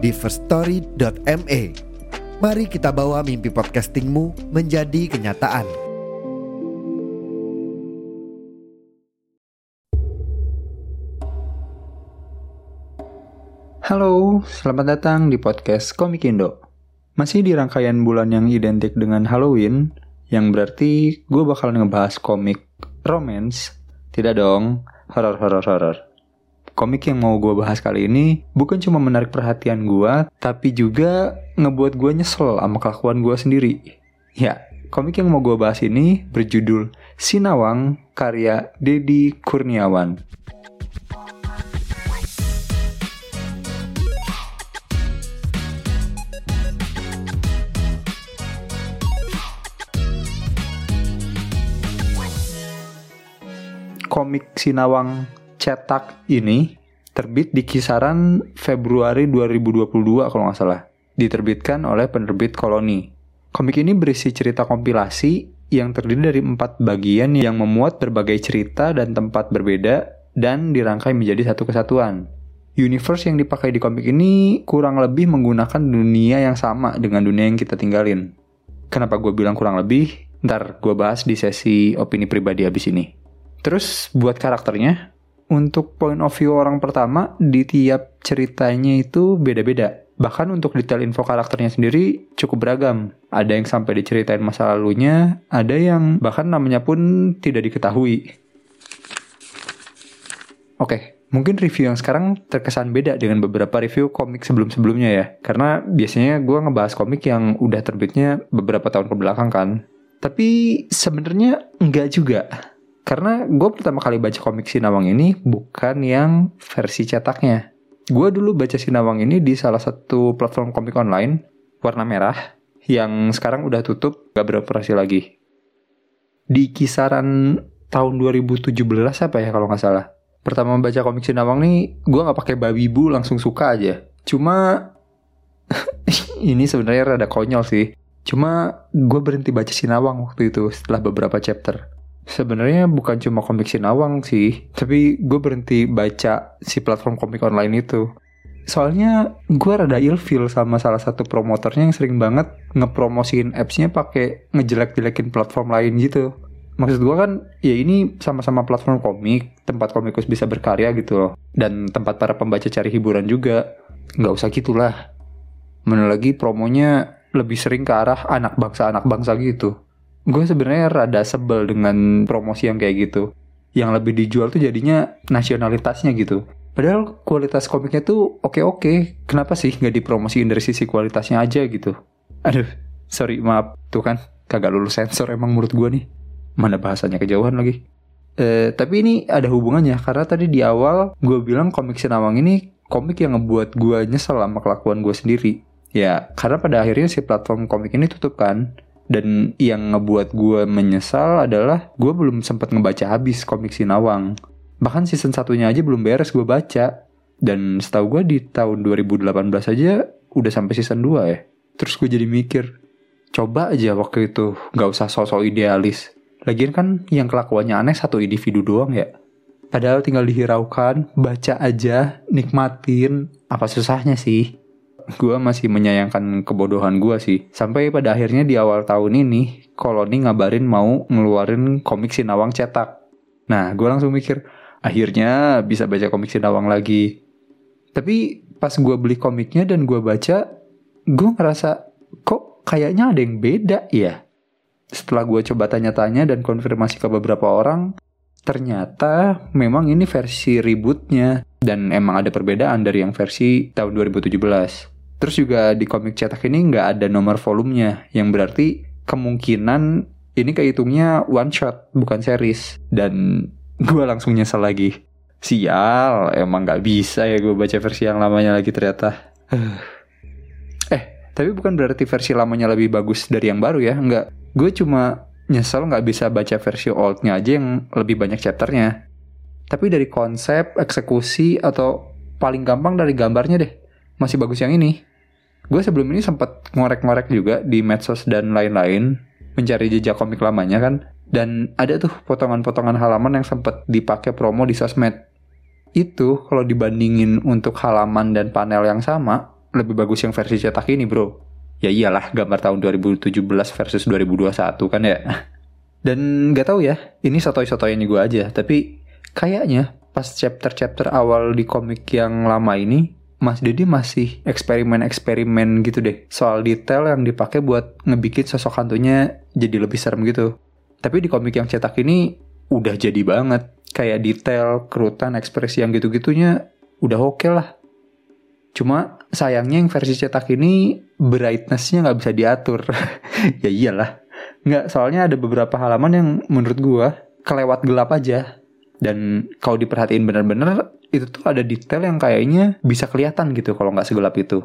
di firststory.me. Mari kita bawa mimpi podcastingmu menjadi kenyataan. Halo, selamat datang di podcast Komik Indo. Masih di rangkaian bulan yang identik dengan Halloween, yang berarti gue bakal ngebahas komik romance. Tidak dong, horor-horor-horor. Komik yang mau gue bahas kali ini bukan cuma menarik perhatian gue, tapi juga ngebuat gue nyesel sama kelakuan gue sendiri. Ya, komik yang mau gue bahas ini berjudul Sinawang karya Dedi Kurniawan. komik Sinawang cetak ini terbit di kisaran Februari 2022 kalau nggak salah. Diterbitkan oleh penerbit Koloni. Komik ini berisi cerita kompilasi yang terdiri dari empat bagian yang memuat berbagai cerita dan tempat berbeda dan dirangkai menjadi satu kesatuan. Universe yang dipakai di komik ini kurang lebih menggunakan dunia yang sama dengan dunia yang kita tinggalin. Kenapa gue bilang kurang lebih? Ntar gue bahas di sesi opini pribadi habis ini. Terus buat karakternya, untuk point of view orang pertama di tiap ceritanya itu beda-beda. Bahkan untuk detail info karakternya sendiri cukup beragam. Ada yang sampai diceritain masa lalunya, ada yang bahkan namanya pun tidak diketahui. Oke, mungkin review yang sekarang terkesan beda dengan beberapa review komik sebelum-sebelumnya ya. Karena biasanya gue ngebahas komik yang udah terbitnya beberapa tahun ke belakang kan. Tapi sebenarnya enggak juga karena gue pertama kali baca komik Sinawang ini bukan yang versi cetaknya. Gue dulu baca Sinawang ini di salah satu platform komik online warna merah yang sekarang udah tutup gak beroperasi lagi. Di kisaran tahun 2017 apa ya kalau nggak salah. Pertama baca komik Sinawang nih gue nggak pakai babi bu langsung suka aja. Cuma ini sebenarnya rada konyol sih. Cuma gue berhenti baca Sinawang waktu itu setelah beberapa chapter Sebenarnya bukan cuma komik Sinawang sih, tapi gue berhenti baca si platform komik online itu. Soalnya gue rada ilfeel sama salah satu promotornya yang sering banget ngepromosiin appsnya pakai ngejelek-jelekin platform lain gitu. Maksud gue kan, ya ini sama-sama platform komik, tempat komikus bisa berkarya gitu loh. Dan tempat para pembaca cari hiburan juga. Nggak usah gitulah. Mana lagi promonya lebih sering ke arah anak bangsa-anak bangsa gitu gue sebenarnya rada sebel dengan promosi yang kayak gitu. Yang lebih dijual tuh jadinya nasionalitasnya gitu. Padahal kualitas komiknya tuh oke-oke. Kenapa sih nggak dipromosiin dari sisi kualitasnya aja gitu? Aduh sorry maaf. Tuh kan kagak lulus sensor emang menurut gue nih. Mana bahasanya kejauhan lagi. Eh, tapi ini ada hubungannya karena tadi di awal gue bilang komik Sinawang ini komik yang ngebuat gue nyesel sama kelakuan gue sendiri. Ya karena pada akhirnya si platform komik ini tutup kan dan yang ngebuat gue menyesal adalah gue belum sempat ngebaca habis komik Sinawang. Bahkan season satunya aja belum beres gue baca. Dan setahu gue di tahun 2018 aja udah sampai season 2 ya. Terus gue jadi mikir, coba aja waktu itu gak usah sosok idealis. Lagian kan yang kelakuannya aneh satu individu doang ya. Padahal tinggal dihiraukan, baca aja, nikmatin. Apa susahnya sih? Gue masih menyayangkan kebodohan gue sih. Sampai pada akhirnya di awal tahun ini, Koloni ngabarin mau ngeluarin komik Sinawang cetak. Nah, gue langsung mikir, akhirnya bisa baca komik Sinawang lagi. Tapi pas gue beli komiknya dan gue baca, gue ngerasa kok kayaknya ada yang beda ya. Setelah gue coba tanya-tanya dan konfirmasi ke beberapa orang, ternyata memang ini versi rebootnya dan emang ada perbedaan dari yang versi tahun 2017. Terus juga di komik cetak ini nggak ada nomor volumenya, yang berarti kemungkinan ini kehitungnya one shot, bukan series. Dan gue langsung nyesel lagi. Sial, emang nggak bisa ya gue baca versi yang lamanya lagi ternyata. Tapi bukan berarti versi lamanya lebih bagus dari yang baru ya, enggak. Gue cuma nyesel nggak bisa baca versi oldnya aja yang lebih banyak chapternya. Tapi dari konsep, eksekusi, atau paling gampang dari gambarnya deh, masih bagus yang ini. Gue sebelum ini sempat ngorek-ngorek juga di medsos dan lain-lain, mencari jejak komik lamanya kan. Dan ada tuh potongan-potongan halaman yang sempat dipakai promo di sosmed. Itu kalau dibandingin untuk halaman dan panel yang sama, lebih bagus yang versi cetak ini bro. Ya iyalah gambar tahun 2017 versus 2021 kan ya. Dan gak tahu ya, ini sotoy-sotoynya gue aja. Tapi kayaknya pas chapter-chapter awal di komik yang lama ini, Mas Dedi masih eksperimen-eksperimen gitu deh. Soal detail yang dipakai buat ngebikin sosok hantunya jadi lebih serem gitu. Tapi di komik yang cetak ini udah jadi banget. Kayak detail, kerutan, ekspresi yang gitu-gitunya udah oke okay lah. Cuma sayangnya yang versi cetak ini brightnessnya nggak bisa diatur. ya iyalah. Nggak, soalnya ada beberapa halaman yang menurut gua kelewat gelap aja. Dan kalau diperhatiin bener-bener itu tuh ada detail yang kayaknya bisa kelihatan gitu kalau nggak segelap itu.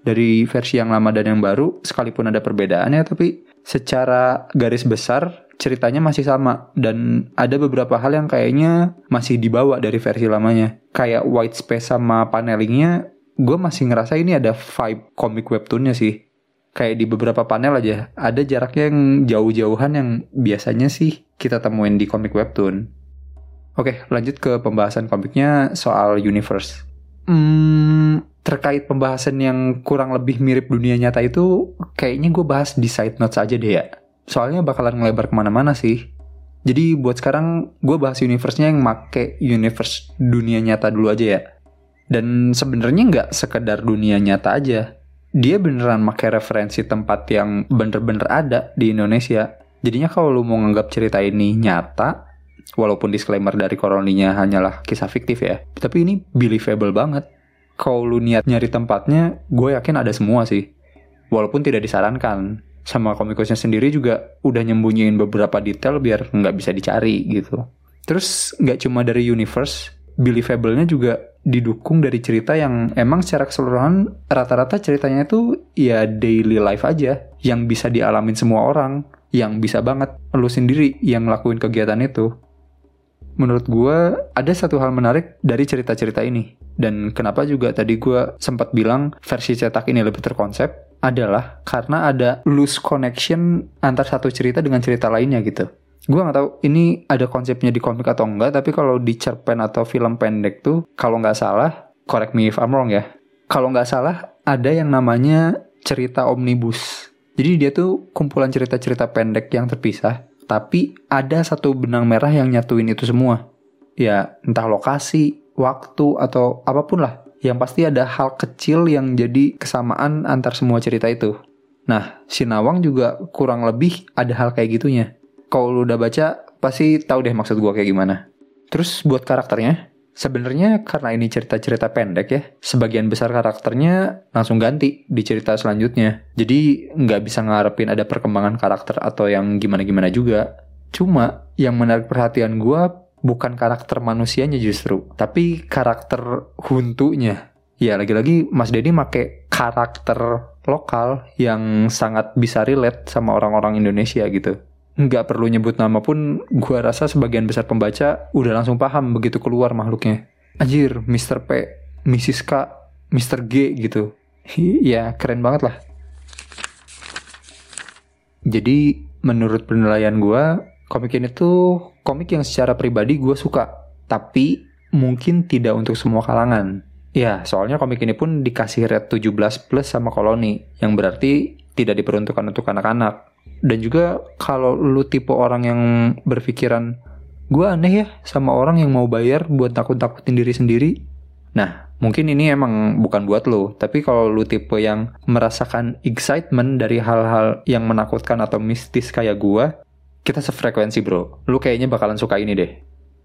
Dari versi yang lama dan yang baru, sekalipun ada perbedaannya, tapi secara garis besar ceritanya masih sama dan ada beberapa hal yang kayaknya masih dibawa dari versi lamanya. Kayak white space sama panelingnya, gue masih ngerasa ini ada vibe komik webtoonnya sih. Kayak di beberapa panel aja, ada jaraknya yang jauh-jauhan yang biasanya sih kita temuin di komik webtoon. Oke, lanjut ke pembahasan komiknya soal universe. Hmm, terkait pembahasan yang kurang lebih mirip dunia nyata itu, kayaknya gue bahas di side notes aja deh ya soalnya bakalan ngelebar ke mana-mana sih. Jadi buat sekarang gue bahas universe-nya yang make universe dunia nyata dulu aja ya. Dan sebenarnya nggak sekedar dunia nyata aja. Dia beneran make referensi tempat yang bener-bener ada di Indonesia. Jadinya kalau lu mau nganggap cerita ini nyata, walaupun disclaimer dari koroninya hanyalah kisah fiktif ya, tapi ini believable banget. Kalau lu niat nyari tempatnya, gue yakin ada semua sih. Walaupun tidak disarankan, sama komikusnya sendiri juga udah nyembunyiin beberapa detail biar nggak bisa dicari gitu. Terus nggak cuma dari universe, believable-nya juga didukung dari cerita yang emang secara keseluruhan rata-rata ceritanya itu ya daily life aja yang bisa dialamin semua orang, yang bisa banget lu sendiri yang ngelakuin kegiatan itu. Menurut gue ada satu hal menarik dari cerita-cerita ini dan kenapa juga tadi gue sempat bilang versi cetak ini lebih terkonsep adalah karena ada loose connection antar satu cerita dengan cerita lainnya gitu. Gue nggak tahu ini ada konsepnya di komik atau enggak, tapi kalau di cerpen atau film pendek tuh, kalau nggak salah, correct me if I'm wrong ya. Kalau nggak salah, ada yang namanya cerita omnibus. Jadi dia tuh kumpulan cerita-cerita pendek yang terpisah, tapi ada satu benang merah yang nyatuin itu semua. Ya, entah lokasi, waktu, atau apa pun lah yang pasti ada hal kecil yang jadi kesamaan antar semua cerita itu. Nah, Sinawang juga kurang lebih ada hal kayak gitunya. Kalau lu udah baca, pasti tahu deh maksud gua kayak gimana. Terus buat karakternya, sebenarnya karena ini cerita-cerita pendek ya, sebagian besar karakternya langsung ganti di cerita selanjutnya. Jadi nggak bisa ngarepin ada perkembangan karakter atau yang gimana-gimana juga. Cuma yang menarik perhatian gua bukan karakter manusianya justru, tapi karakter huntunya. Ya lagi-lagi Mas Dedi make karakter lokal yang sangat bisa relate sama orang-orang Indonesia gitu. Nggak perlu nyebut nama pun gua rasa sebagian besar pembaca udah langsung paham begitu keluar makhluknya. Anjir, Mr. P, Mrs. K, Mr. G gitu. ya keren banget lah. Jadi menurut penilaian gua komik ini tuh komik yang secara pribadi gue suka, tapi mungkin tidak untuk semua kalangan. Ya, soalnya komik ini pun dikasih rate 17 plus sama koloni, yang berarti tidak diperuntukkan untuk anak-anak. Dan juga kalau lu tipe orang yang berpikiran, gue aneh ya sama orang yang mau bayar buat takut-takutin diri sendiri. Nah, mungkin ini emang bukan buat lo, tapi kalau lu tipe yang merasakan excitement dari hal-hal yang menakutkan atau mistis kayak gue, kita sefrekuensi bro. Lu kayaknya bakalan suka ini deh.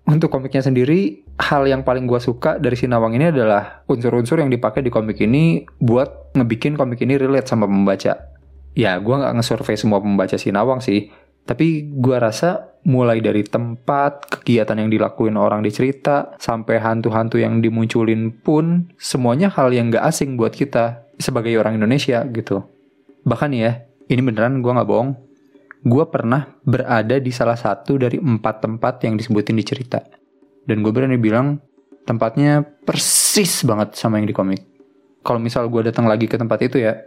Untuk komiknya sendiri, hal yang paling gue suka dari Sinawang ini adalah unsur-unsur yang dipakai di komik ini buat ngebikin komik ini relate sama pembaca. Ya, gue nggak nge-survey semua pembaca Sinawang sih, tapi gue rasa mulai dari tempat, kegiatan yang dilakuin orang di cerita, sampai hantu-hantu yang dimunculin pun, semuanya hal yang gak asing buat kita. sebagai orang Indonesia gitu. Bahkan ya, ini beneran gue nggak bohong. Gue pernah berada di salah satu dari empat tempat yang disebutin di cerita. Dan gue berani bilang tempatnya persis banget sama yang di komik. Kalau misal gue datang lagi ke tempat itu ya,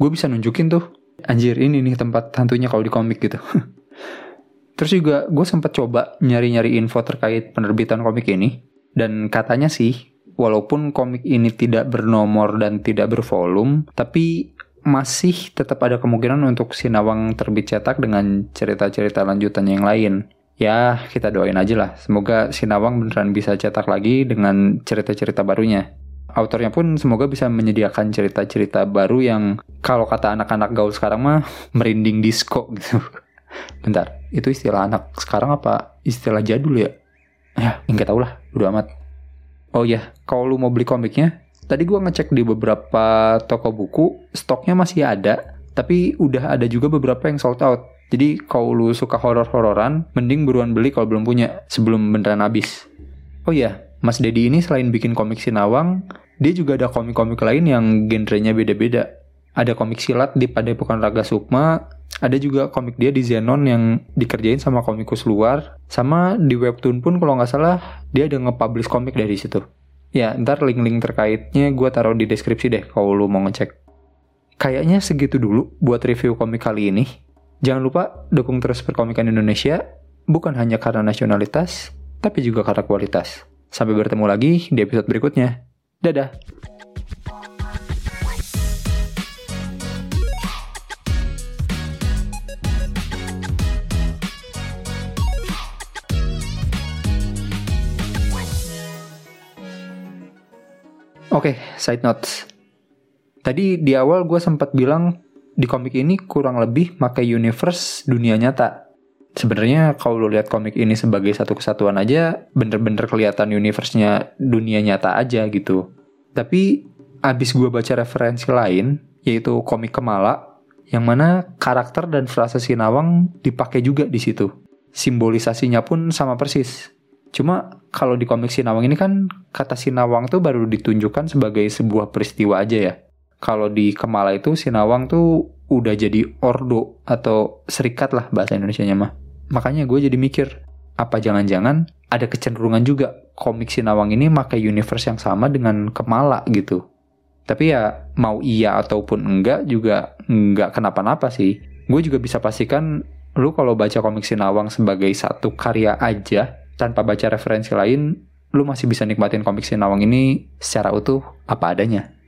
gue bisa nunjukin tuh. Anjir ini nih tempat hantunya kalau di komik gitu. Terus juga gue sempat coba nyari-nyari info terkait penerbitan komik ini. Dan katanya sih, walaupun komik ini tidak bernomor dan tidak bervolume, tapi masih tetap ada kemungkinan untuk Sinawang terbit cetak dengan cerita-cerita lanjutannya yang lain. Ya, kita doain aja lah. Semoga Sinawang beneran bisa cetak lagi dengan cerita-cerita barunya. Autornya pun semoga bisa menyediakan cerita-cerita baru yang kalau kata anak-anak gaul sekarang mah merinding disco gitu. Bentar, itu istilah anak sekarang apa istilah jadul ya? Ya, enggak tau lah, udah amat. Oh ya, kalau lu mau beli komiknya, tadi gua ngecek di beberapa toko buku, stoknya masih ada, tapi udah ada juga beberapa yang sold out. Jadi kalau lu suka horor-hororan, mending buruan beli kalau belum punya sebelum beneran habis. Oh iya, Mas Dedi ini selain bikin komik Sinawang, dia juga ada komik-komik lain yang genrenya beda-beda. Ada komik silat di Padepokan Raga Sukma, ada juga komik dia di Zenon yang dikerjain sama komikus luar, sama di webtoon pun kalau nggak salah dia ada nge-publish komik dari situ. Ya, ntar link-link terkaitnya gue taruh di deskripsi deh kalau lu mau ngecek. Kayaknya segitu dulu buat review komik kali ini. Jangan lupa dukung terus perkomikan Indonesia, bukan hanya karena nasionalitas, tapi juga karena kualitas. Sampai bertemu lagi di episode berikutnya. Dadah! Oke, okay, side notes. Tadi di awal gue sempat bilang di komik ini kurang lebih pakai universe dunia nyata. Sebenarnya kalau lo lihat komik ini sebagai satu kesatuan aja, bener-bener kelihatan universe-nya dunia nyata aja gitu. Tapi abis gue baca referensi lain, yaitu komik Kemala, yang mana karakter dan frase Sinawang dipakai juga di situ. Simbolisasinya pun sama persis. Cuma kalau di komik Sinawang ini kan kata Sinawang tuh baru ditunjukkan sebagai sebuah peristiwa aja ya. Kalau di Kemala itu Sinawang tuh udah jadi ordo atau serikat lah bahasa Indonesia-nya mah. Makanya gue jadi mikir, apa jangan-jangan ada kecenderungan juga komik Sinawang ini pakai universe yang sama dengan Kemala gitu. Tapi ya mau iya ataupun enggak juga enggak kenapa-napa sih. Gue juga bisa pastikan lu kalau baca komik Sinawang sebagai satu karya aja tanpa baca referensi lain, lu masih bisa nikmatin komik Sinawang ini secara utuh apa adanya.